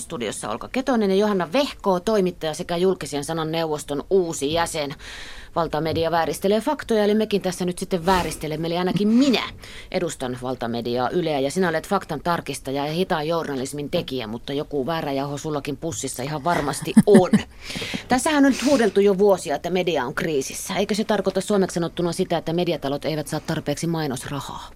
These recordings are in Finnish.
studiossa Olka Ketonen ja Johanna Vehko, toimittaja sekä julkisen sanan neuvoston uusi jäsen. Valtamedia vääristelee faktoja, eli mekin tässä nyt sitten vääristelemme, eli ainakin minä edustan valtamediaa Yleä, ja sinä olet faktan tarkistaja ja hitaan journalismin tekijä, mutta joku väärä jauho sullakin pussissa ihan varmasti on. Tässähän on nyt huudeltu jo vuosia, että media on kriisissä. Eikö se tarkoita suomeksi sanottuna sitä, että mediatalot eivät saa tarpeeksi mainosrahaa?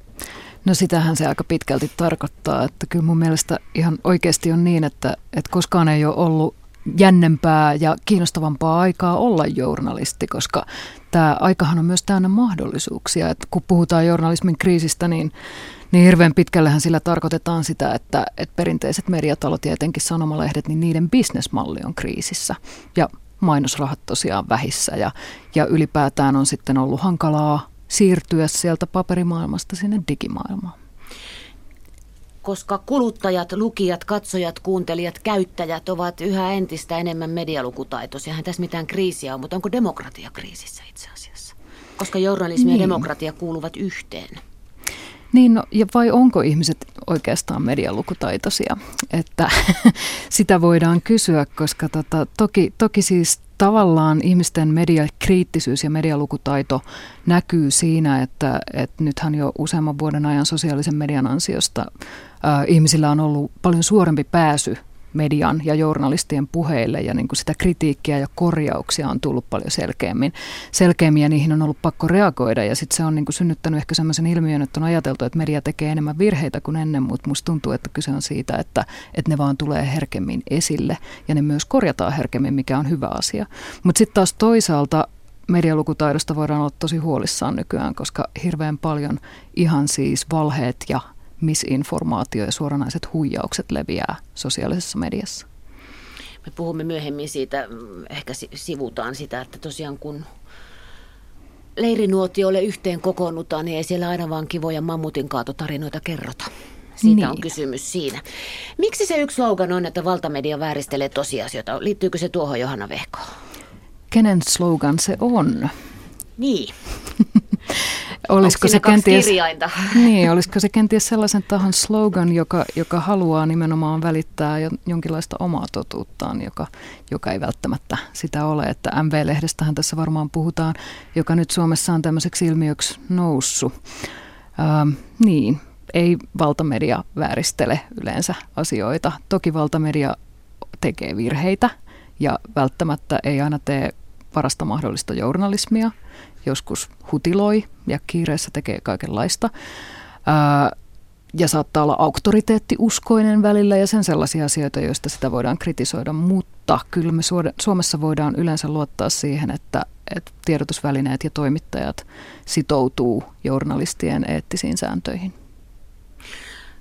No sitähän se aika pitkälti tarkoittaa, että kyllä mun mielestä ihan oikeasti on niin, että, että koskaan ei ole ollut jännempää ja kiinnostavampaa aikaa olla journalisti, koska tämä aikahan on myös täynnä mahdollisuuksia. Et kun puhutaan journalismin kriisistä, niin, niin hirveän pitkällähän sillä tarkoitetaan sitä, että, että perinteiset mediatalot ja etenkin sanomalehdet, niin niiden bisnesmalli on kriisissä. Ja mainosrahat tosiaan vähissä ja, ja ylipäätään on sitten ollut hankalaa siirtyä sieltä paperimaailmasta sinne digimaailmaan koska kuluttajat, lukijat, katsojat, kuuntelijat, käyttäjät ovat yhä entistä enemmän medialukutaitoisia. Eihän tässä mitään kriisiä ole, mutta onko demokratia kriisissä itse asiassa? Koska journalismi niin. ja demokratia kuuluvat yhteen. Niin, no, ja vai onko ihmiset oikeastaan medialukutaitoisia? Että sitä voidaan kysyä, koska tota, toki, toki siis tavallaan ihmisten mediakriittisyys ja medialukutaito näkyy siinä, että, että nythän jo useamman vuoden ajan sosiaalisen median ansiosta äh, ihmisillä on ollut paljon suorempi pääsy median ja journalistien puheille ja niin kuin sitä kritiikkiä ja korjauksia on tullut paljon selkeämmin. Selkeämmin ja niihin on ollut pakko reagoida ja sitten se on niin kuin synnyttänyt ehkä sellaisen ilmiön, että on ajateltu, että media tekee enemmän virheitä kuin ennen, mutta musta tuntuu, että kyse on siitä, että, että ne vaan tulee herkemmin esille ja ne myös korjataan herkemmin, mikä on hyvä asia. Mutta sitten taas toisaalta medialukutaidosta voidaan olla tosi huolissaan nykyään, koska hirveän paljon ihan siis valheet ja misinformaatio ja suoranaiset huijaukset leviää sosiaalisessa mediassa. Me puhumme myöhemmin siitä, mm, ehkä sivutaan sitä, että tosiaan kun leirinuotiolle yhteen kokoonnutaan, niin ei siellä aina vaan kivoja mammutin kaatotarinoita kerrota. Siitä niin. on kysymys siinä. Miksi se yksi slogan on, että valtamedia vääristelee tosiasioita? Liittyykö se tuohon Johanna Vehko? Kenen slogan se on? Niin. Olisiko se, kenties, kirjainta? Niin, olisiko se kenties sellaisen tahon slogan, joka, joka haluaa nimenomaan välittää jonkinlaista omaa totuuttaan, joka, joka ei välttämättä sitä ole. Että MV-lehdestähän tässä varmaan puhutaan, joka nyt Suomessa on tämmöiseksi ilmiöksi noussut. Ähm, niin, ei valtamedia vääristele yleensä asioita. Toki valtamedia tekee virheitä ja välttämättä ei aina tee parasta mahdollista journalismia – joskus hutiloi ja kiireessä tekee kaikenlaista. Ää, ja saattaa olla auktoriteettiuskoinen välillä ja sen sellaisia asioita, joista sitä voidaan kritisoida, mutta kyllä me Suomessa voidaan yleensä luottaa siihen, että, että tiedotusvälineet ja toimittajat sitoutuu journalistien eettisiin sääntöihin.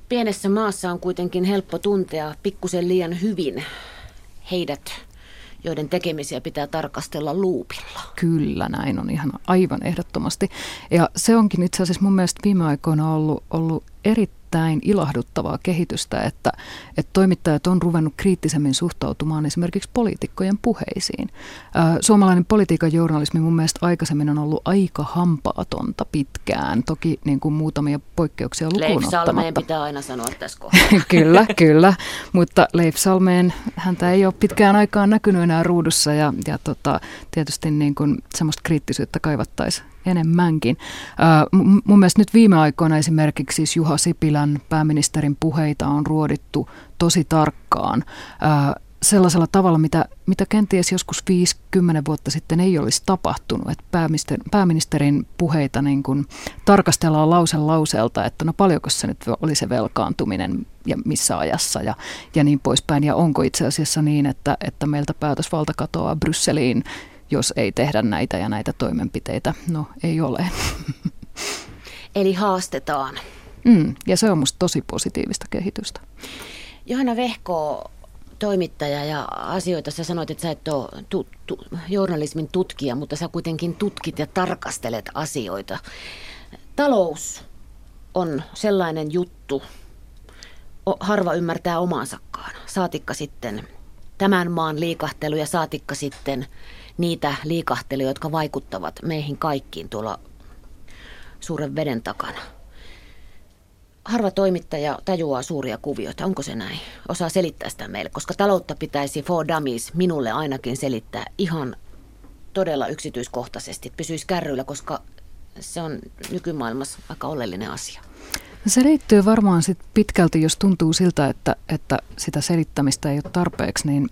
Pienessä maassa on kuitenkin helppo tuntea pikkusen liian hyvin heidät joiden tekemisiä pitää tarkastella luupilla. Kyllä, näin on ihan aivan ehdottomasti. Ja se onkin itse asiassa mun mielestä viime aikoina ollut, ollut erittäin erittäin ilahduttavaa kehitystä, että, että toimittajat on ruvennut kriittisemmin suhtautumaan esimerkiksi poliitikkojen puheisiin. Suomalainen politiikan journalismi mun mielestä aikaisemmin on ollut aika hampaatonta pitkään, toki niin kuin muutamia poikkeuksia lukuun Leif Salmeen pitää aina sanoa tässä kyllä, kyllä, mutta Leif Salmeen, häntä ei ole pitkään aikaan näkynyt enää ruudussa ja, ja tota, tietysti niin kuin semmoista kriittisyyttä kaivattaisiin enemmänkin. mun mielestä nyt viime aikoina esimerkiksi siis Juha Sipilän pääministerin puheita on ruodittu tosi tarkkaan sellaisella tavalla, mitä, mitä kenties joskus 50 vuotta sitten ei olisi tapahtunut. Että pääminister, pääministerin puheita niin kuin tarkastellaan lause lauseelta, että no paljonko se nyt oli se velkaantuminen ja missä ajassa ja, ja niin poispäin. Ja onko itse asiassa niin, että, että meiltä päätösvalta katoaa Brysseliin jos ei tehdä näitä ja näitä toimenpiteitä. No ei ole. Eli haastetaan. Mm, ja se on musta tosi positiivista kehitystä. Johanna Vehko, toimittaja ja asioita. Sä sanoit, että sä et ole tu- tu- journalismin tutkija, mutta sä kuitenkin tutkit ja tarkastelet asioita. Talous on sellainen juttu, harva ymmärtää omaansakaan. Saatikka sitten tämän maan liikahtelu ja saatikka sitten niitä liikahteluja, jotka vaikuttavat meihin kaikkiin tuolla suuren veden takana. harva toimittaja tajuaa suuria kuvioita. Onko se näin? Osaa selittää sitä meille, koska taloutta pitäisi for dummies minulle ainakin selittää ihan todella yksityiskohtaisesti. Pysyisi kärryillä, koska se on nykymaailmassa aika oleellinen asia. Se liittyy varmaan sit pitkälti, jos tuntuu siltä, että, että sitä selittämistä ei ole tarpeeksi, niin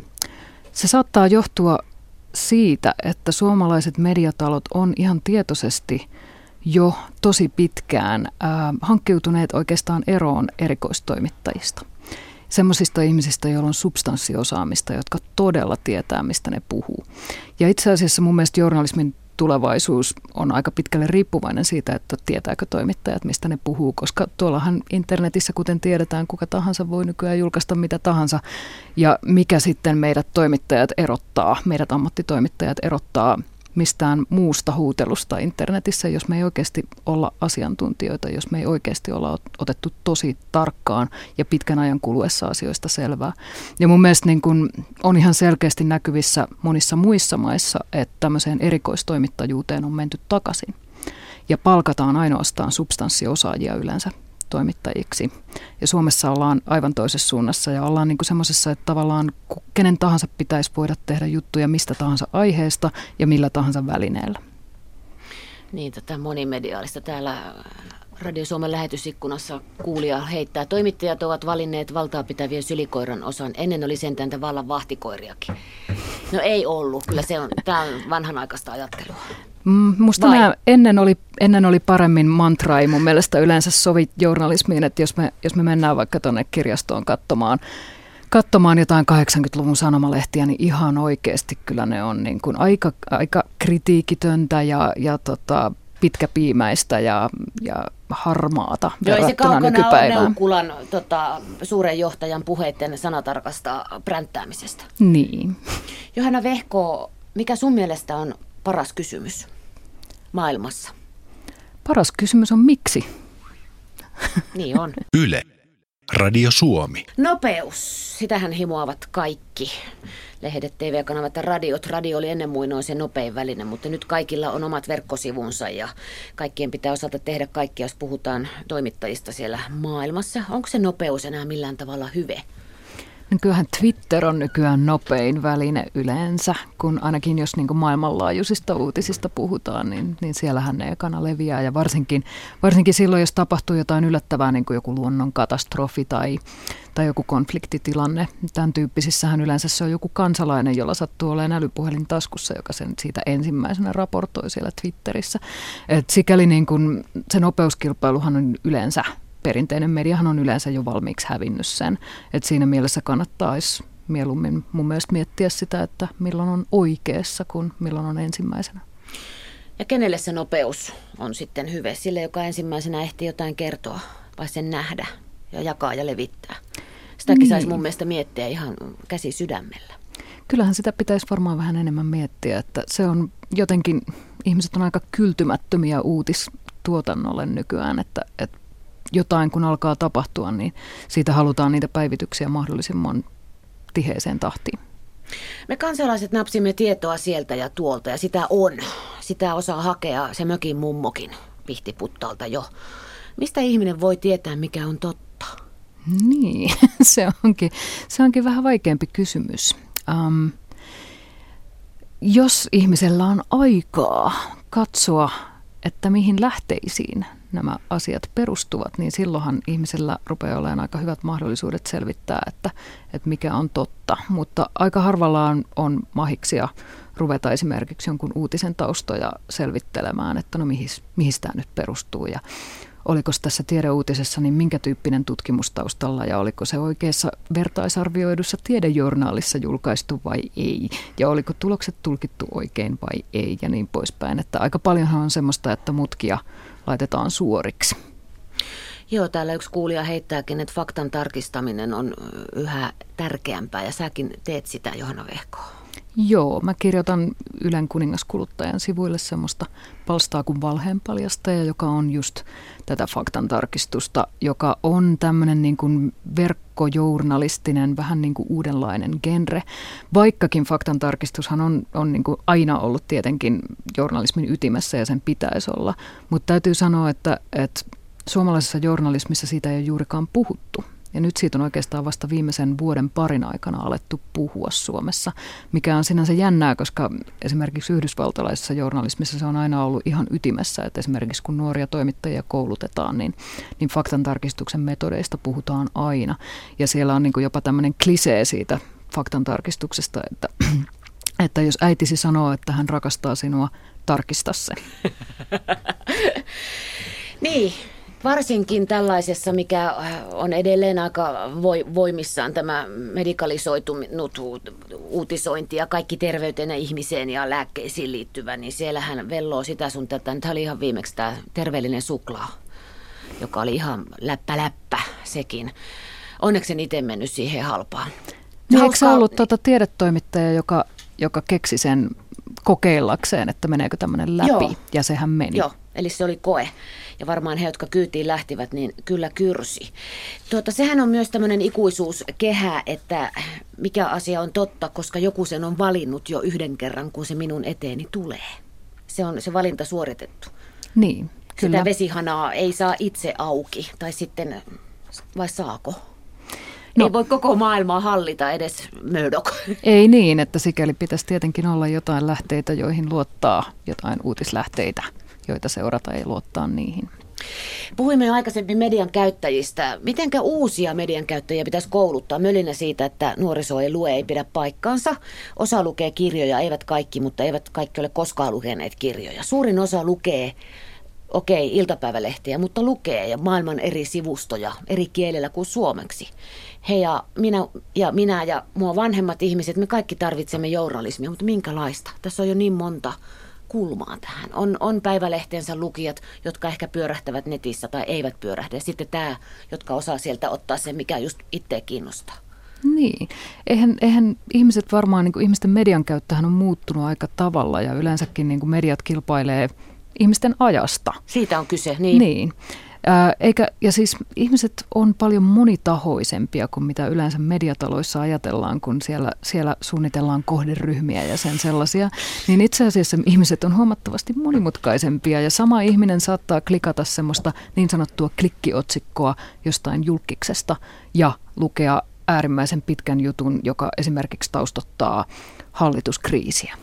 se saattaa johtua siitä, että suomalaiset mediatalot on ihan tietoisesti jo tosi pitkään äh, hankkiutuneet oikeastaan eroon erikoistoimittajista. Semmoisista ihmisistä, joilla on substanssiosaamista, jotka todella tietää, mistä ne puhuu. Ja itse asiassa mun mielestä journalismin tulevaisuus on aika pitkälle riippuvainen siitä, että tietääkö toimittajat, mistä ne puhuu, koska tuollahan internetissä, kuten tiedetään, kuka tahansa voi nykyään julkaista mitä tahansa. Ja mikä sitten meidät toimittajat erottaa, meidät ammattitoimittajat erottaa mistään muusta huutelusta internetissä, jos me ei oikeasti olla asiantuntijoita, jos me ei oikeasti olla otettu tosi tarkkaan ja pitkän ajan kuluessa asioista selvää. Ja mun mielestä niin kun on ihan selkeästi näkyvissä monissa muissa maissa, että tämmöiseen erikoistoimittajuuteen on menty takaisin. Ja palkataan ainoastaan substanssiosaajia yleensä toimittajiksi. Ja Suomessa ollaan aivan toisessa suunnassa ja ollaan niin semmoisessa, että tavallaan kenen tahansa pitäisi voida tehdä juttuja mistä tahansa aiheesta ja millä tahansa välineellä. Niin, tätä monimediaalista täällä Radio Suomen lähetysikkunassa kuulija heittää. Toimittajat ovat valinneet valtaa pitävien sylikoiran osan. Ennen oli sentään tätä vallan vahtikoiriakin. No ei ollut. Kyllä se on, tämä on vanhanaikaista ajattelua. Mm, musta nämä ennen oli, ennen oli paremmin mantra, ei mun mielestä yleensä sovi journalismiin, että jos me, jos me mennään vaikka tuonne kirjastoon katsomaan, katsomaan jotain 80-luvun sanomalehtiä, niin ihan oikeasti kyllä ne on niin kuin aika, aika kritiikitöntä ja, ja tota, pitkäpiimäistä ja, ja harmaata Joo, ei se kaukana ole Neukulan tota, suuren johtajan puheiden sanatarkasta pränttäämisestä. Niin. Johanna Vehko, mikä sun mielestä on paras kysymys maailmassa? Paras kysymys on miksi? Niin on. Yle. Radio Suomi. Nopeus. Sitähän himoavat kaikki. Lehdet, TV-kanavat ja radiot. Radio oli ennen muinoin se nopein väline, mutta nyt kaikilla on omat verkkosivunsa ja kaikkien pitää osata tehdä kaikkea, jos puhutaan toimittajista siellä maailmassa. Onko se nopeus enää millään tavalla hyve? Kyllähän Twitter on nykyään nopein väline yleensä, kun ainakin jos niin maailmanlaajuisista uutisista puhutaan, niin, niin siellähän ne ekana leviää. Ja varsinkin, varsinkin silloin, jos tapahtuu jotain yllättävää, niin kuin joku luonnonkatastrofi tai, tai joku konfliktitilanne. Tämän tyyppisissähän yleensä se on joku kansalainen, jolla sattuu olemaan älypuhelin taskussa, joka sen siitä ensimmäisenä raportoi siellä Twitterissä. Et sikäli niin kuin se nopeuskilpailuhan on yleensä perinteinen mediahan on yleensä jo valmiiksi hävinnyt sen. Et siinä mielessä kannattaisi mieluummin mun mielestä miettiä sitä, että milloin on oikeassa, kun milloin on ensimmäisenä. Ja kenelle se nopeus on sitten hyvä? Sille, joka ensimmäisenä ehtii jotain kertoa vai sen nähdä ja jakaa ja levittää. Sitäkin niin. saisi mun mielestä miettiä ihan käsi sydämellä. Kyllähän sitä pitäisi varmaan vähän enemmän miettiä, että se on jotenkin, ihmiset on aika kyltymättömiä uutistuotannolle nykyään, että, että jotain kun alkaa tapahtua, niin siitä halutaan niitä päivityksiä mahdollisimman tiheeseen tahtiin. Me kansalaiset napsimme tietoa sieltä ja tuolta ja sitä on. Sitä osaa hakea se mökin mummokin pihtiputtalta jo. Mistä ihminen voi tietää, mikä on totta? Niin, se onkin, se onkin vähän vaikeampi kysymys. Um, jos ihmisellä on aikaa katsoa, että mihin lähteisiin nämä asiat perustuvat, niin silloinhan ihmisellä rupeaa olemaan aika hyvät mahdollisuudet selvittää, että, että mikä on totta. Mutta aika harvalla on, on mahiksia ruveta esimerkiksi jonkun uutisen taustoja selvittelemään, että no mihin, mihin tämä nyt perustuu ja oliko tässä tiedeuutisessa niin minkä tyyppinen tutkimus taustalla ja oliko se oikeassa vertaisarvioidussa tiedejournaalissa julkaistu vai ei ja oliko tulokset tulkittu oikein vai ei ja niin poispäin. Että aika paljonhan on semmoista, että mutkia laitetaan suoriksi. Joo, täällä yksi kuulija heittääkin, että faktan tarkistaminen on yhä tärkeämpää ja säkin teet sitä, Johanna Vehko. Joo, mä kirjoitan Ylen kuningaskuluttajan sivuille semmoista palstaa kuin valheenpaljastaja, joka on just tätä faktan tarkistusta, joka on tämmöinen niin kuin verkkojournalistinen, vähän niin kuin uudenlainen genre. Vaikkakin faktan tarkistushan on, on niin kuin aina ollut tietenkin journalismin ytimessä ja sen pitäisi olla, mutta täytyy sanoa, että, että suomalaisessa journalismissa siitä ei ole juurikaan puhuttu. Ja nyt siitä on oikeastaan vasta viimeisen vuoden parin aikana alettu puhua Suomessa, mikä on sinänsä jännää, koska esimerkiksi yhdysvaltalaisessa journalismissa se on aina ollut ihan ytimessä, että esimerkiksi kun nuoria toimittajia koulutetaan, niin, niin faktantarkistuksen metodeista puhutaan aina. Ja siellä on niin kuin jopa tämmöinen klisee siitä faktantarkistuksesta, että, että jos äitisi sanoo, että hän rakastaa sinua, tarkista se. niin, Varsinkin tällaisessa, mikä äh, on edelleen aika voimissaan tämä medikalisoitunut uutisointi ja kaikki terveyteen ihmiseen ja lääkkeisiin liittyvä, niin siellähän velloo sitä sun tätä. Tämä oli ihan viimeksi tämä terveellinen suklaa, joka oli ihan läppä läppä sekin. Onneksi en itse mennyt siihen halpaan. Niin, eikö se ollut tuota tiedetoimittaja, joka, joka keksi sen kokeillakseen, että meneekö tämmöinen läpi, Joo. ja sehän meni. Joo, eli se oli koe ja varmaan he, jotka kyytiin lähtivät, niin kyllä kyrsi. Tuota, sehän on myös tämmöinen ikuisuuskehä, että mikä asia on totta, koska joku sen on valinnut jo yhden kerran, kun se minun eteeni tulee. Se on se valinta suoritettu. Niin, kyllä. Sitä vesihanaa ei saa itse auki, tai sitten, vai saako? No, ei voi koko maailmaa hallita edes Murdoch. Ei niin, että sikäli pitäisi tietenkin olla jotain lähteitä, joihin luottaa, jotain uutislähteitä joita seurata ei luottaa niihin. Puhuimme jo aikaisemmin median käyttäjistä. Mitenkä uusia median käyttäjiä pitäisi kouluttaa? Mölinä siitä, että nuoriso ei lue, ei pidä paikkaansa. Osa lukee kirjoja, eivät kaikki, mutta eivät kaikki ole koskaan lukeneet kirjoja. Suurin osa lukee, okei, okay, iltapäivälehtiä, mutta lukee ja maailman eri sivustoja eri kielellä kuin suomeksi. He ja minä ja, minä ja mua vanhemmat ihmiset, me kaikki tarvitsemme journalismia, mutta minkälaista? Tässä on jo niin monta kulmaa tähän. On, on päivälehtensä lukijat, jotka ehkä pyörähtävät netissä tai eivät pyörähdä. Sitten tämä, jotka osaa sieltä ottaa sen, mikä just itseä kiinnostaa. Niin. Eihän, eihän ihmiset varmaan, niin kuin ihmisten median käyttöhän on muuttunut aika tavalla ja yleensäkin niin kuin mediat kilpailee ihmisten ajasta. Siitä on kyse, niin. niin. Ää, eikä, ja siis ihmiset on paljon monitahoisempia kuin mitä yleensä mediataloissa ajatellaan, kun siellä, siellä suunnitellaan kohderyhmiä ja sen sellaisia. Niin itse asiassa ihmiset on huomattavasti monimutkaisempia ja sama ihminen saattaa klikata semmoista niin sanottua klikkiotsikkoa jostain julkiksesta ja lukea äärimmäisen pitkän jutun, joka esimerkiksi taustottaa hallituskriisiä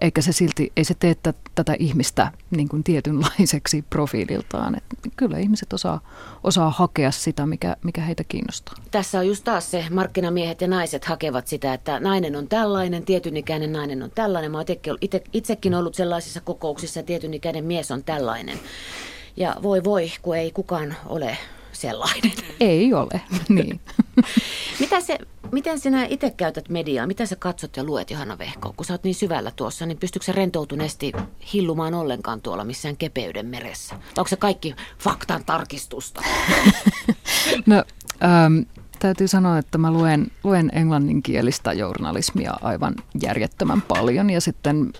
eikä se silti, ei se tee tätä ihmistä niin kuin tietynlaiseksi profiililtaan. Et kyllä ihmiset osaa, osaa hakea sitä, mikä, mikä heitä kiinnostaa. Tässä on just taas se, markkinamiehet ja naiset hakevat sitä, että nainen on tällainen, tietyn ikäinen nainen on tällainen. Mä oon itse, itsekin ollut sellaisissa kokouksissa, tietyn ikäinen mies on tällainen. Ja voi voi, kun ei kukaan ole sellainen. Ei ole, niin. Mitä se, miten sinä itse käytät mediaa? Mitä sä katsot ja luet, Johanna Vehko? Kun sä oot niin syvällä tuossa, niin pystyykö se rentoutuneesti hillumaan ollenkaan tuolla missään kepeyden meressä? onko se kaikki faktan tarkistusta? no, ähm, täytyy sanoa, että mä luen, luen englanninkielistä journalismia aivan järjettömän paljon ja sitten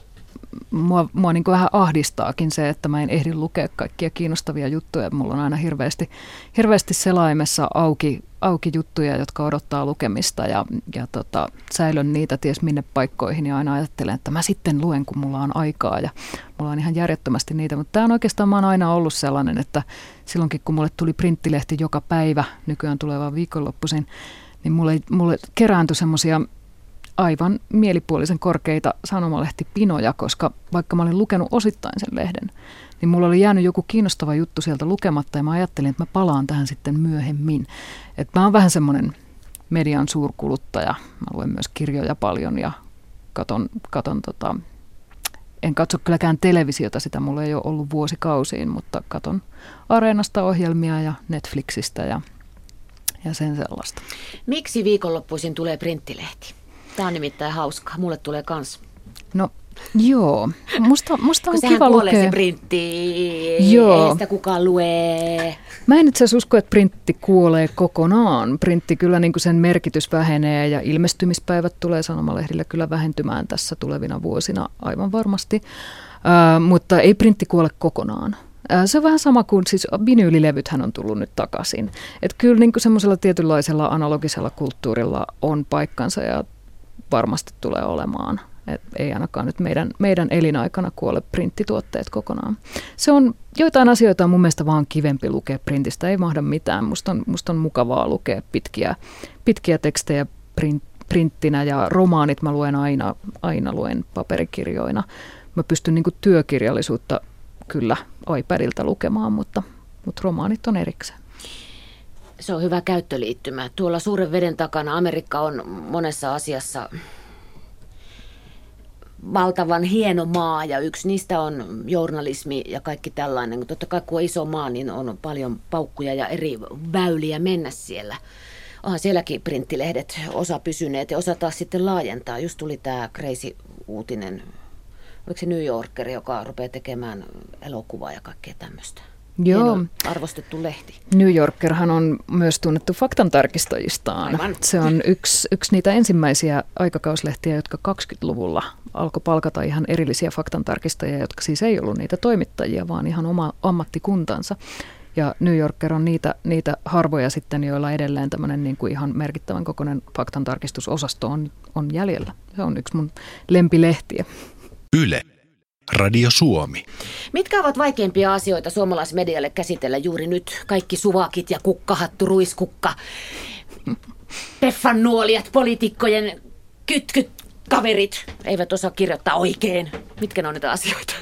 mua, mua niin kuin vähän ahdistaakin se, että mä en ehdi lukea kaikkia kiinnostavia juttuja. Mulla on aina hirveästi, hirveästi selaimessa auki, auki juttuja, jotka odottaa lukemista ja, ja tota, säilön niitä ties minne paikkoihin ja aina ajattelen, että mä sitten luen, kun mulla on aikaa ja mulla on ihan järjettömästi niitä. Mutta tämä on oikeastaan, mä oon aina ollut sellainen, että silloinkin kun mulle tuli printtilehti joka päivä, nykyään tuleva viikonloppuisin, niin mulle, mulle kerääntyi semmoisia aivan mielipuolisen korkeita sanomalehtipinoja, koska vaikka mä olin lukenut osittain sen lehden, niin mulla oli jäänyt joku kiinnostava juttu sieltä lukematta ja mä ajattelin, että mä palaan tähän sitten myöhemmin. Että mä oon vähän semmoinen median suurkuluttaja. Mä luen myös kirjoja paljon ja katon, katon tota, en katso kylläkään televisiota, sitä mulla ei ole ollut vuosikausiin, mutta katon Areenasta ohjelmia ja Netflixistä ja, ja sen sellaista. Miksi viikonloppuisin tulee printtilehti? Tämä on nimittäin hauskaa. Mulle tulee kans. No Joo, musta, musta on kiva lukea. se printti, Joo. ei sitä kukaan lue. Mä en itse asiassa usko, että printti kuolee kokonaan. Printti kyllä niin kuin sen merkitys vähenee ja ilmestymispäivät tulee sanomalehdillä kyllä vähentymään tässä tulevina vuosina aivan varmasti. Uh, mutta ei printti kuole kokonaan. Se on vähän sama kuin siis vinyylilevythän on tullut nyt takaisin. Että kyllä niin semmoisella tietynlaisella analogisella kulttuurilla on paikkansa ja varmasti tulee olemaan. Et ei ainakaan nyt meidän, meidän elinaikana kuole printtituotteet kokonaan. Se on, joitain asioita on mun mielestä vaan kivempi lukea printistä, ei mahda mitään. Musta on, musta on mukavaa lukea pitkiä, pitkiä tekstejä print, printtinä ja romaanit mä luen aina, aina luen paperikirjoina. Mä pystyn niin työkirjallisuutta kyllä iPadilta lukemaan, mutta, mutta romaanit on erikseen. Se on hyvä käyttöliittymä. Tuolla suuren veden takana Amerikka on monessa asiassa valtavan hieno maa ja yksi niistä on journalismi ja kaikki tällainen. Totta kai kun on iso maa, niin on paljon paukkuja ja eri väyliä mennä siellä. Onhan sielläkin printtilehdet osa pysyneet ja osa taas sitten laajentaa. Just tuli tämä crazy uutinen, oliko se New Yorker, joka rupeaa tekemään elokuvaa ja kaikkea tämmöistä. Joo. arvostettu lehti. New Yorkerhan on myös tunnettu faktantarkistajistaan. Aivan. Se on yksi, yksi niitä ensimmäisiä aikakauslehtiä, jotka 20-luvulla alkoi palkata ihan erillisiä faktantarkistajia, jotka siis ei ollut niitä toimittajia, vaan ihan oma ammattikuntansa. Ja New Yorker on niitä, niitä harvoja sitten, joilla edelleen tämmöinen niin kuin ihan merkittävän kokoinen faktantarkistusosasto on, on jäljellä. Se on yksi mun lempilehtiä. Yle. Radio Suomi. Mitkä ovat vaikeimpia asioita suomalaismedialle käsitellä juuri nyt? Kaikki suvakit ja kukkahattu, ruiskukka, peffan nuolijat, poliitikkojen kytkyt, kaverit eivät osaa kirjoittaa oikein. Mitkä ne on niitä asioita?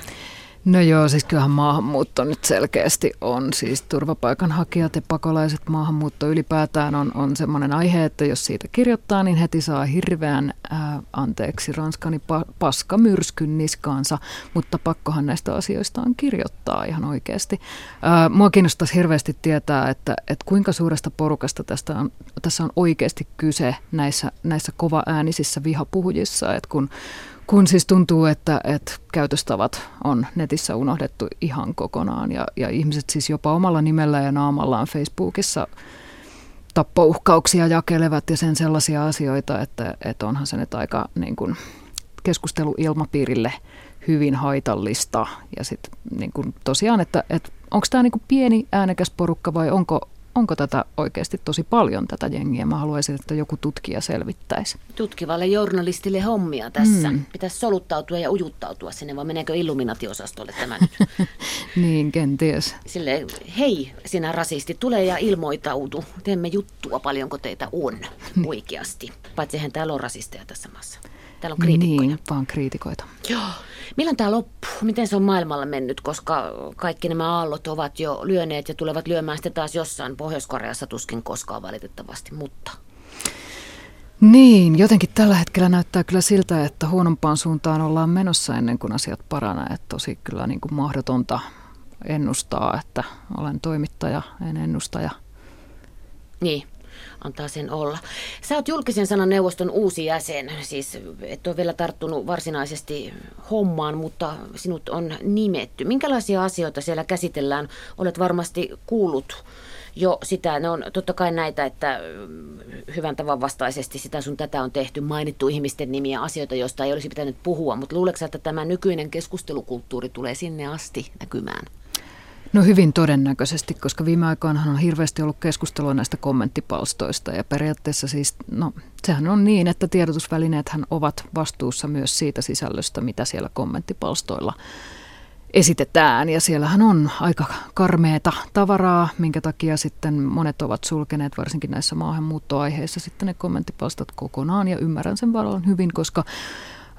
No joo, siis kyllähän maahanmuutto nyt selkeästi on. Siis turvapaikanhakijat ja pakolaiset maahanmuutto ylipäätään on, on semmoinen aihe, että jos siitä kirjoittaa, niin heti saa hirveän, ää, anteeksi ranskani, pa, paskamyrskyn niskaansa, mutta pakkohan näistä asioista on kirjoittaa ihan oikeasti. Ää, mua kiinnostaisi hirveästi tietää, että, että kuinka suuresta porukasta tästä on, tässä on oikeasti kyse näissä, näissä kova-äänisissä vihapuhujissa, että kun kun siis tuntuu, että, että käytöstavat on netissä unohdettu ihan kokonaan ja, ja ihmiset siis jopa omalla nimellä ja naamallaan Facebookissa tappouhkauksia jakelevat ja sen sellaisia asioita, että, että onhan se nyt aika niin kuin keskusteluilmapiirille hyvin haitallista. Ja sitten niin tosiaan, että, että onko tämä niin pieni äänekäs porukka vai onko, onko tätä oikeasti tosi paljon tätä jengiä. Mä haluaisin, että joku tutkija selvittäisi. Tutkivalle journalistille hommia tässä. Mm. Pitäisi soluttautua ja ujuttautua sinne, vai meneekö illuminatiosastolle tämä nyt? niin, kenties. Sille hei sinä rasisti, tule ja ilmoitautu. Teemme juttua, paljonko teitä on oikeasti. Paitsi eihän täällä on rasisteja tässä maassa. Täällä on kriitikoja. Niin, vaan kriitikoita. Joo. Milloin tämä loppuu? Miten se on maailmalla mennyt, koska kaikki nämä aallot ovat jo lyöneet ja tulevat lyömään sitten taas jossain Pohjois-Koreassa tuskin koskaan valitettavasti, mutta... Niin, jotenkin tällä hetkellä näyttää kyllä siltä, että huonompaan suuntaan ollaan menossa ennen kuin asiat paranevat. Tosi kyllä niin kuin mahdotonta ennustaa, että olen toimittaja, en ennustaja. Niin, antaa sen olla. Sä oot julkisen sanan neuvoston uusi jäsen, siis et ole vielä tarttunut varsinaisesti hommaan, mutta sinut on nimetty. Minkälaisia asioita siellä käsitellään? Olet varmasti kuullut jo sitä, ne on totta kai näitä, että hyvän tavan vastaisesti sitä sun tätä on tehty, mainittu ihmisten nimiä, asioita, joista ei olisi pitänyt puhua, mutta luuleeko että tämä nykyinen keskustelukulttuuri tulee sinne asti näkymään? No hyvin todennäköisesti, koska viime aikoina on hirveästi ollut keskustelua näistä kommenttipalstoista ja periaatteessa siis, no sehän on niin, että tiedotusvälineethän ovat vastuussa myös siitä sisällöstä, mitä siellä kommenttipalstoilla esitetään. Ja siellähän on aika karmeeta tavaraa, minkä takia sitten monet ovat sulkeneet varsinkin näissä maahanmuuttoaiheissa sitten ne kommenttipalstat kokonaan. Ja ymmärrän sen vallan hyvin, koska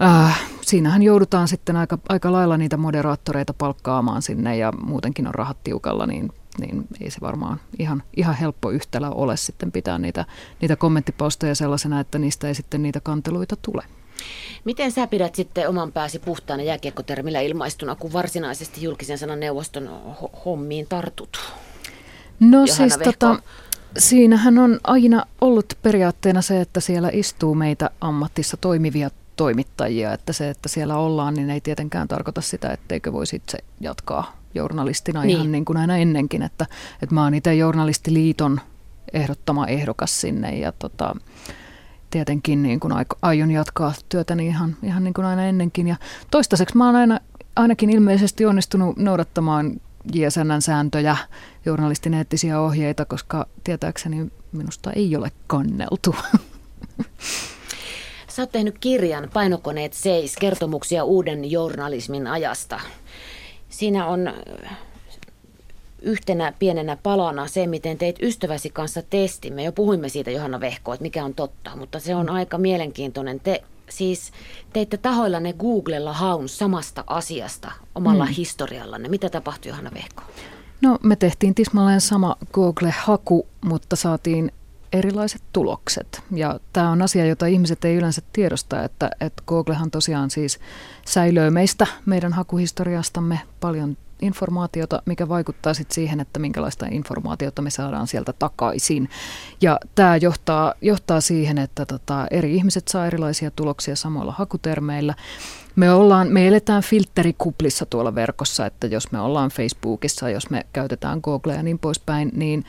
Äh, siinähän joudutaan sitten aika, aika lailla niitä moderaattoreita palkkaamaan sinne ja muutenkin on rahat tiukalla, niin, niin ei se varmaan ihan, ihan helppo yhtälö ole sitten pitää niitä, niitä kommenttiposteja sellaisena, että niistä ei sitten niitä kanteluita tule. Miten sä pidät sitten oman pääsi puhtaana jääkiekkotermillä ilmaistuna, kun varsinaisesti julkisen sanan neuvoston hommiin tartut? No Johanna siis tota, siinähän on aina ollut periaatteena se, että siellä istuu meitä ammattissa toimivia toimittajia, että se, että siellä ollaan, niin ei tietenkään tarkoita sitä, etteikö voisi itse jatkaa journalistina niin. ihan niin kuin aina ennenkin, että, että mä oon itse journalistiliiton ehdottama ehdokas sinne ja tota, tietenkin niin kuin aion jatkaa työtäni ihan, ihan niin kuin aina ennenkin ja toistaiseksi mä oon aina, ainakin ilmeisesti onnistunut noudattamaan JSNn sääntöjä, journalistin eettisiä ohjeita, koska tietääkseni minusta ei ole kanneltu. Sä oot tehnyt kirjan Painokoneet seis, kertomuksia uuden journalismin ajasta. Siinä on yhtenä pienenä palana se, miten teit ystäväsi kanssa testin. Me jo puhuimme siitä, Johanna Vehko, että mikä on totta, mutta se on aika mielenkiintoinen. Te siis teitte tahoillanne Googlella haun samasta asiasta omalla mm. historiallanne. Mitä tapahtui, Johanna Vehko? No me tehtiin tismalleen sama Google-haku, mutta saatiin erilaiset tulokset. Ja tämä on asia, jota ihmiset ei yleensä tiedosta, että, että Googlehan tosiaan siis säilöö meistä, meidän hakuhistoriastamme paljon informaatiota, mikä vaikuttaa sitten siihen, että minkälaista informaatiota me saadaan sieltä takaisin. Ja tämä johtaa, johtaa siihen, että tota, eri ihmiset saa erilaisia tuloksia samoilla hakutermeillä. Me, ollaan, me eletään filterikuplissa tuolla verkossa, että jos me ollaan Facebookissa, jos me käytetään Googlea ja niin poispäin, niin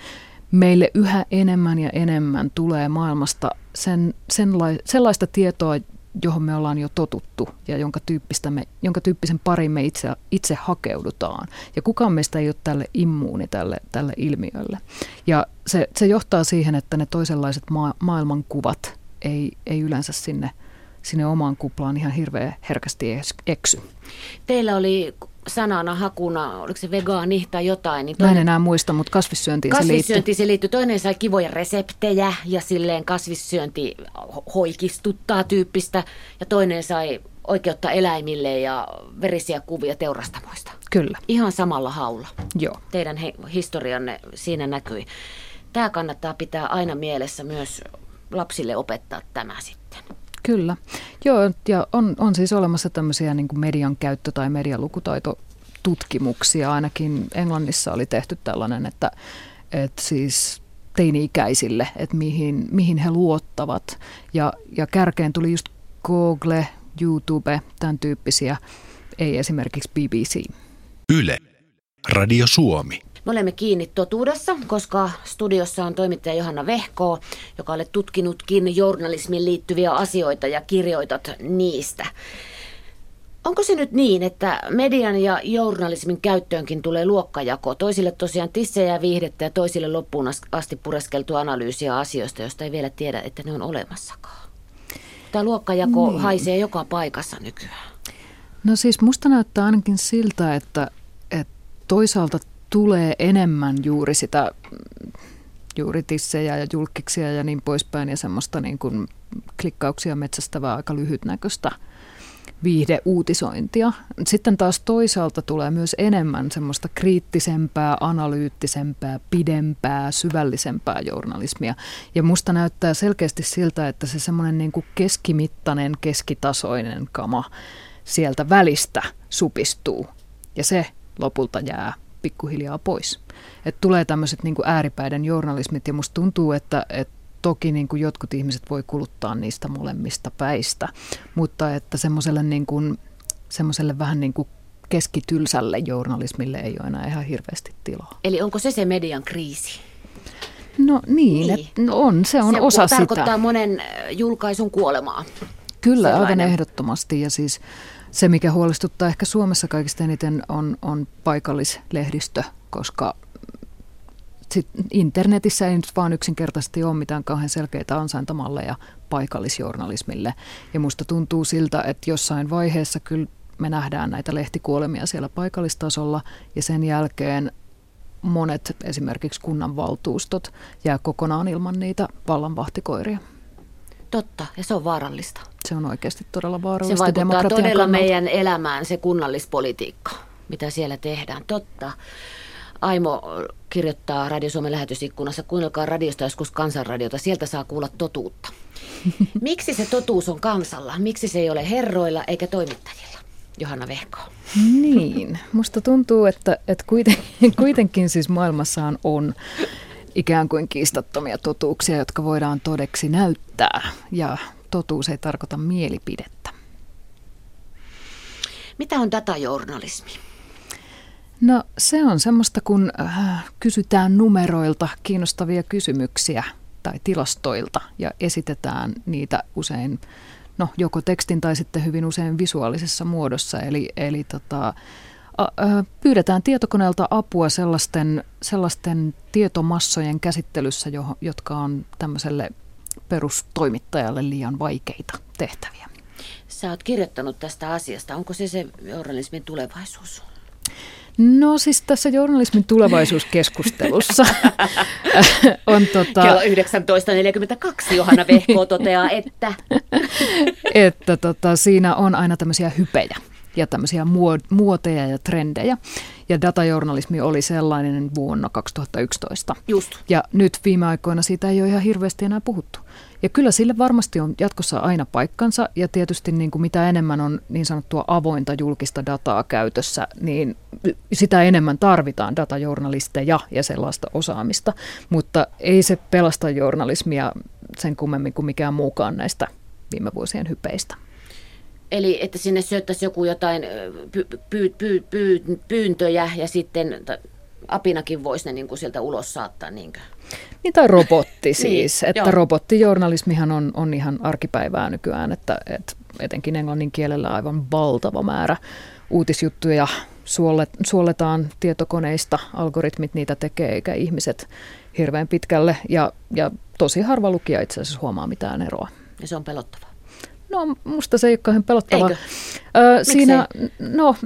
meille yhä enemmän ja enemmän tulee maailmasta sen, senlai, sellaista tietoa, johon me ollaan jo totuttu ja jonka, tyyppistä me, jonka tyyppisen parin me itse, itse hakeudutaan. Ja kukaan meistä ei ole tälle immuuni tälle, tälle ilmiölle. Ja se, se johtaa siihen, että ne toisenlaiset ma- maailmankuvat ei, ei yleensä sinne, sinne omaan kuplaan ihan hirveän herkästi eksy. Teillä oli sanana hakuna, oliko se vegaani tai jotain. Niin toinen, Mä en enää muista, mutta kasvissyöntiin, kasvissyöntiin se liittyy. Toinen sai kivoja reseptejä ja silleen kasvissyönti hoikistuttaa tyyppistä. Ja toinen sai oikeutta eläimille ja verisiä kuvia teurastamoista. Kyllä. Ihan samalla haulla. Joo. Teidän he, historianne siinä näkyi. Tämä kannattaa pitää aina mielessä myös lapsille opettaa tämä sitten. Kyllä. Joo, ja on, on siis olemassa tämmöisiä niin kuin median käyttö- tai medialukutaitotutkimuksia. Ainakin Englannissa oli tehty tällainen, että, että siis teini-ikäisille, että mihin, mihin he luottavat. Ja, ja kärkeen tuli just Google, YouTube, tämän tyyppisiä, ei esimerkiksi BBC. Yle, Radio Suomi. Me olemme kiinni totuudessa, koska studiossa on toimittaja Johanna Vehko, joka olet tutkinutkin journalismiin liittyviä asioita ja kirjoitat niistä. Onko se nyt niin, että median ja journalismin käyttöönkin tulee luokkajako? Toisille tosiaan tissejä ja viihdettä ja toisille loppuun asti pureskeltu analyysiä asioista, joista ei vielä tiedä, että ne on olemassakaan. Tämä luokkajako niin. haisee joka paikassa nykyään. No siis musta näyttää ainakin siltä, että, että toisaalta tulee enemmän juuri sitä juuri tissejä ja julkiksia ja niin poispäin ja semmoista niin kuin klikkauksia metsästävää aika lyhytnäköistä viihdeuutisointia. Sitten taas toisaalta tulee myös enemmän semmoista kriittisempää, analyyttisempää, pidempää, syvällisempää journalismia. Ja musta näyttää selkeästi siltä, että se semmoinen niin kuin keskimittainen, keskitasoinen kama sieltä välistä supistuu. Ja se lopulta jää pikkuhiljaa pois. Et tulee tämmöiset niin ääripäiden journalismit ja musta tuntuu, että, että toki niin kuin jotkut ihmiset voi kuluttaa niistä molemmista päistä, mutta että semmoiselle niin kuin, semmoiselle vähän niin kuin keskitylsälle journalismille ei ole enää ihan hirveästi tilaa. Eli onko se se median kriisi? No niin, niin. Et, no on, se on se osa sitä. Se tarkoittaa monen julkaisun kuolemaa. Kyllä, Sellainen. aivan ehdottomasti ja siis se, mikä huolestuttaa ehkä Suomessa kaikista eniten, on, on paikallislehdistö, koska sit internetissä ei nyt vaan yksinkertaisesti ole mitään kauhean selkeitä ansaintamalleja paikallisjournalismille. Ja musta tuntuu siltä, että jossain vaiheessa kyllä me nähdään näitä lehtikuolemia siellä paikallistasolla ja sen jälkeen monet esimerkiksi kunnanvaltuustot jää kokonaan ilman niitä vallanvahtikoiria. Totta, ja se on vaarallista. Se on oikeasti todella vaarallista Se vaikuttaa todella kannalta. meidän elämään, se kunnallispolitiikka, mitä siellä tehdään. Totta. Aimo kirjoittaa Radio Suomen lähetysikkunassa, kuunnelkaa radiosta joskus kansanradiota, sieltä saa kuulla totuutta. Miksi se totuus on kansalla? Miksi se ei ole herroilla eikä toimittajilla? Johanna Vehko. Niin, musta tuntuu, että, että kuitenkin, kuitenkin siis maailmassaan on ikään kuin kiistattomia totuuksia, jotka voidaan todeksi näyttää. Ja totuus ei tarkoita mielipidettä. Mitä on datajournalismi? No se on semmoista, kun äh, kysytään numeroilta kiinnostavia kysymyksiä tai tilastoilta ja esitetään niitä usein no, joko tekstin tai sitten hyvin usein visuaalisessa muodossa. Eli, eli tota, pyydetään tietokoneelta apua sellaisten, sellaisten tietomassojen käsittelyssä, jotka on tämmöiselle perustoimittajalle liian vaikeita tehtäviä. Sä oot kirjoittanut tästä asiasta. Onko se se journalismin tulevaisuus? No siis tässä journalismin tulevaisuuskeskustelussa on tota... Kello 19.42 Johanna Vehko toteaa, että... että tota, siinä on aina tämmöisiä hypejä ja tämmöisiä muoteja ja trendejä. Ja datajournalismi oli sellainen vuonna 2011. Just. Ja nyt viime aikoina siitä ei ole ihan hirveästi enää puhuttu. Ja kyllä sille varmasti on jatkossa aina paikkansa ja tietysti niin kuin mitä enemmän on niin sanottua avointa julkista dataa käytössä, niin sitä enemmän tarvitaan datajournalisteja ja sellaista osaamista, mutta ei se pelasta journalismia sen kummemmin kuin mikään muukaan näistä viime vuosien hypeistä. Eli että sinne syöttäisi joku jotain py, py, py, py, pyyntöjä ja sitten apinakin voisi ne niin kuin sieltä ulos saattaa. Niinkö? Niin tai robotti niin, siis. niin, että joo. robottijournalismihan on, on ihan arkipäivää nykyään, että, että etenkin englannin kielellä aivan valtava määrä uutisjuttuja suolet, suoletaan tietokoneista, algoritmit niitä tekee eikä ihmiset hirveän pitkälle ja, ja tosi harva lukija itse asiassa huomaa mitään eroa. Ja se on pelottavaa. No musta se ei ole kauhean pelottavaa. Eikö? Ö, siinä, no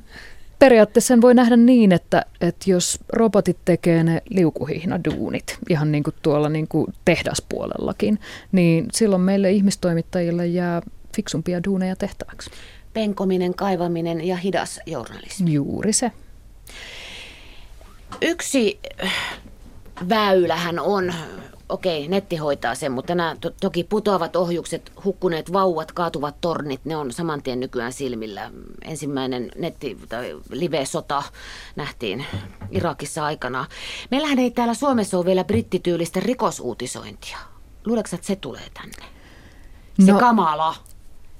periaatteessa sen voi nähdä niin, että, että jos robotit tekee ne liukuhihnaduunit, ihan niin kuin tuolla niin kuin tehdaspuolellakin, niin silloin meille ihmistoimittajille jää fiksumpia duuneja tehtäväksi. Penkominen, kaivaminen ja hidas journalismi. Juuri se. Yksi väylähän on okei, netti hoitaa sen, mutta nämä to- toki putoavat ohjukset, hukkuneet vauvat, kaatuvat tornit, ne on saman tien nykyään silmillä. Ensimmäinen netti- tai live-sota nähtiin Irakissa aikana. Meillähän ei täällä Suomessa ole vielä brittityylistä rikosuutisointia. Luuleeko että se tulee tänne? Se no, kamala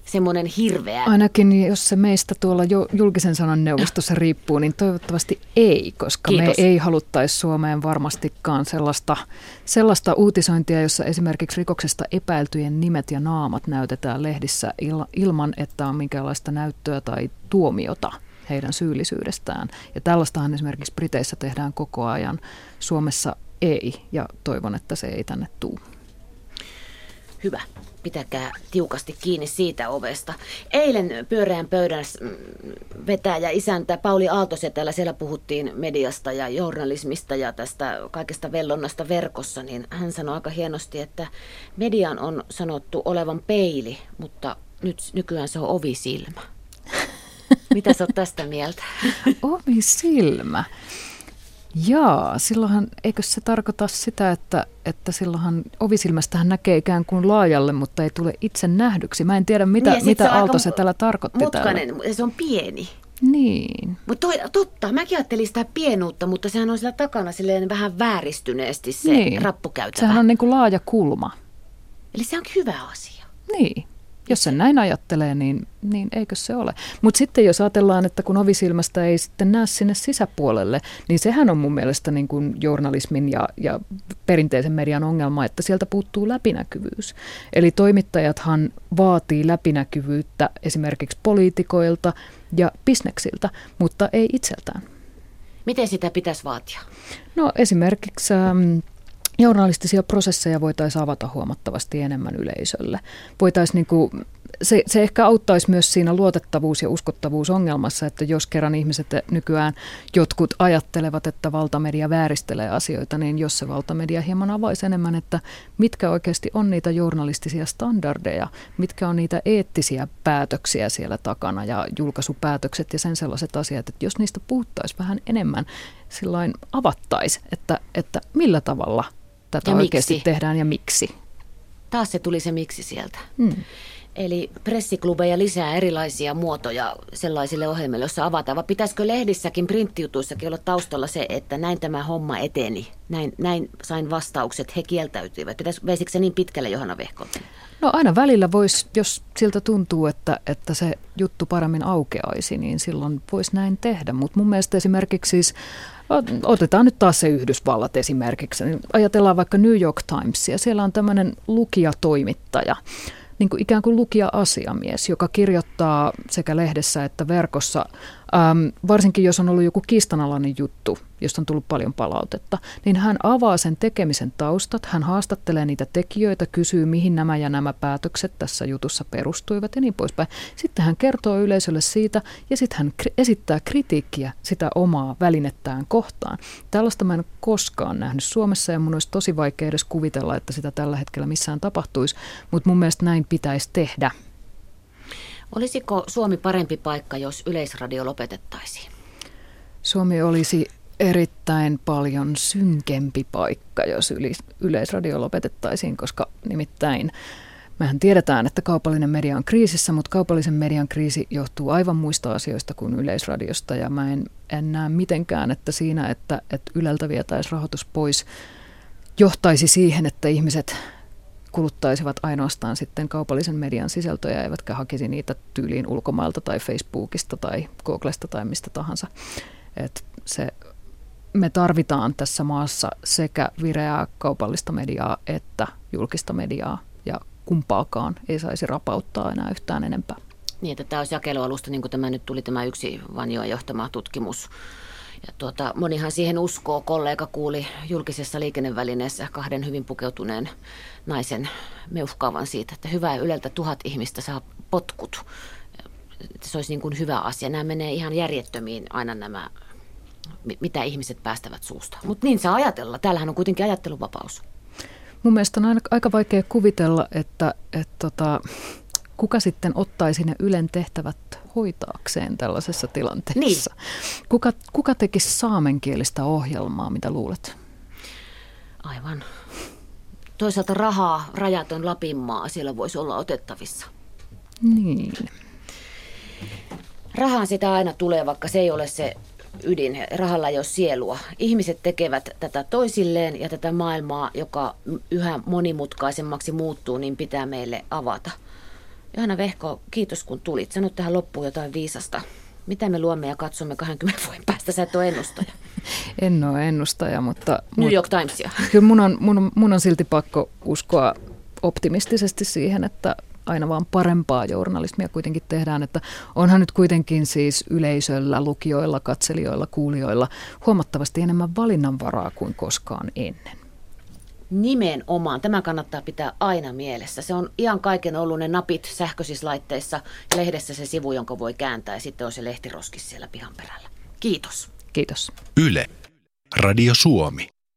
semmoinen hirveä. Ainakin jos se meistä tuolla julkisen sanan neuvostossa riippuu, niin toivottavasti ei, koska Kiitos. me ei haluttaisi Suomeen varmastikaan sellaista, sellaista uutisointia, jossa esimerkiksi rikoksesta epäiltyjen nimet ja naamat näytetään lehdissä il, ilman, että on minkäänlaista näyttöä tai tuomiota heidän syyllisyydestään. Ja tällaistahan esimerkiksi Briteissä tehdään koko ajan. Suomessa ei, ja toivon, että se ei tänne tule. Hyvä pitäkää tiukasti kiinni siitä ovesta. Eilen pyöreän pöydän mm, vetäjä isäntä Pauli Aaltosetällä, siellä puhuttiin mediasta ja journalismista ja tästä kaikesta vellonnasta verkossa, niin hän sanoi aika hienosti, että median on sanottu olevan peili, mutta nyt nykyään se on ovisilmä. Mitä sä oot tästä mieltä? Ovisilmä. Jaa, silloinhan, eikö se tarkoita sitä, että, että silloinhan ovisilmästähän näkee ikään kuin laajalle, mutta ei tule itse nähdyksi. Mä en tiedä, mitä, niin mitä Aalto se tällä tarkoitti mutkainen, täällä. se on pieni. Niin. Mutta totta, mäkin ajattelin sitä pienuutta, mutta sehän on sillä takana silleen vähän vääristyneesti se niin. rappukäytävä. Sehän on niin kuin laaja kulma. Eli se on hyvä asia. Niin. Jos sen näin ajattelee, niin, niin eikö se ole. Mutta sitten jos ajatellaan, että kun ovisilmästä ei sitten näe sinne sisäpuolelle, niin sehän on mun mielestä niin kuin journalismin ja, ja perinteisen median ongelma, että sieltä puuttuu läpinäkyvyys. Eli toimittajathan vaatii läpinäkyvyyttä esimerkiksi poliitikoilta ja bisneksiltä, mutta ei itseltään. Miten sitä pitäisi vaatia? No esimerkiksi... Ähm, journalistisia prosesseja voitaisiin avata huomattavasti enemmän yleisölle. Voitaisiin niin kuin, se, se ehkä auttaisi myös siinä luotettavuus- ja uskottavuusongelmassa, että jos kerran ihmiset nykyään jotkut ajattelevat, että valtamedia vääristelee asioita, niin jos se valtamedia hieman avaisi enemmän, että mitkä oikeasti on niitä journalistisia standardeja, mitkä on niitä eettisiä päätöksiä siellä takana ja julkaisupäätökset ja sen sellaiset asiat, että jos niistä puhuttaisiin vähän enemmän, silloin avattaisi, että, että millä tavalla tätä ja oikeasti miksi? tehdään ja miksi. Taas se tuli se miksi sieltä. Hmm. Eli pressiklubeja lisää erilaisia muotoja sellaisille ohjelmille, joissa avataan. Vai pitäisikö lehdissäkin, printtijutuissakin olla taustalla se, että näin tämä homma eteni, näin, näin sain vastaukset, he kieltäytyivät. Pitäis, veisikö se niin pitkälle Johanna Vehkonen? No aina välillä voisi, jos siltä tuntuu, että, että se juttu paremmin aukeaisi, niin silloin voisi näin tehdä. Mutta mun mielestä esimerkiksi siis Otetaan nyt taas se Yhdysvallat esimerkiksi. Ajatellaan vaikka New York Timesia. Siellä on tämmöinen lukijatoimittaja, niin kuin ikään kuin lukija-asiamies, joka kirjoittaa sekä lehdessä että verkossa ähm, varsinkin jos on ollut joku kiistanalainen juttu, josta on tullut paljon palautetta, niin hän avaa sen tekemisen taustat, hän haastattelee niitä tekijöitä, kysyy mihin nämä ja nämä päätökset tässä jutussa perustuivat ja niin poispäin. Sitten hän kertoo yleisölle siitä ja sitten hän esittää kritiikkiä sitä omaa välinettään kohtaan. Tällaista mä en koskaan nähnyt Suomessa ja mun olisi tosi vaikea edes kuvitella, että sitä tällä hetkellä missään tapahtuisi, mutta mun mielestä näin pitäisi tehdä. Olisiko Suomi parempi paikka, jos yleisradio lopetettaisiin? Suomi olisi erittäin paljon synkempi paikka, jos yleisradio lopetettaisiin, koska nimittäin mehän tiedetään, että kaupallinen media on kriisissä, mutta kaupallisen median kriisi johtuu aivan muista asioista kuin yleisradiosta ja mä en, en näe mitenkään, että siinä, että, että Yleltä vietäisiin rahoitus pois, johtaisi siihen, että ihmiset kuluttaisivat ainoastaan sitten kaupallisen median sisältöjä, eivätkä hakisi niitä tyyliin ulkomailta tai Facebookista tai Googlesta tai mistä tahansa. Et se, me tarvitaan tässä maassa sekä vireää kaupallista mediaa että julkista mediaa ja kumpaakaan ei saisi rapauttaa enää yhtään enempää. Niin, että tämä olisi jakelualusta, niin kuin tämä nyt tuli tämä yksi Vanjoa johtama tutkimus. Ja tuota, monihan siihen uskoo. Kollega kuuli julkisessa liikennevälineessä kahden hyvin pukeutuneen naisen meuhkaavan siitä, että hyvää Yleltä tuhat ihmistä saa potkut. Se olisi niin kuin hyvä asia. Nämä menee ihan järjettömiin aina nämä, mitä ihmiset päästävät suusta. Mutta niin saa ajatella. Täällähän on kuitenkin ajatteluvapaus. Mun mielestä on aika vaikea kuvitella, että, että tota, kuka sitten ottaisi ne Ylen tehtävät hoitaakseen tällaisessa tilanteessa. Niin. Kuka, kuka tekisi saamenkielistä ohjelmaa, mitä luulet? Aivan toisaalta rahaa rajaton Lapinmaa siellä voisi olla otettavissa. Niin. Rahaan sitä aina tulee, vaikka se ei ole se ydin. Rahalla ei ole sielua. Ihmiset tekevät tätä toisilleen ja tätä maailmaa, joka yhä monimutkaisemmaksi muuttuu, niin pitää meille avata. Johanna Vehko, kiitos kun tulit. Sano tähän loppuun jotain viisasta. Mitä me luomme ja katsomme 20 vuoden päästä? Sä et ole ennustaja. En ole ennustaja, mutta... New York Timesia. Kyllä mun on, mun, on, mun on silti pakko uskoa optimistisesti siihen, että aina vaan parempaa journalismia kuitenkin tehdään, että onhan nyt kuitenkin siis yleisöllä, lukijoilla, katselijoilla, kuulijoilla huomattavasti enemmän valinnanvaraa kuin koskaan ennen. Nimenomaan. Tämä kannattaa pitää aina mielessä. Se on ihan kaiken ollut ne napit sähköisissä laitteissa lehdessä se sivu, jonka voi kääntää ja sitten on se lehtiroskis siellä pihan perällä. Kiitos. Kiitos. Yle. Radio Suomi.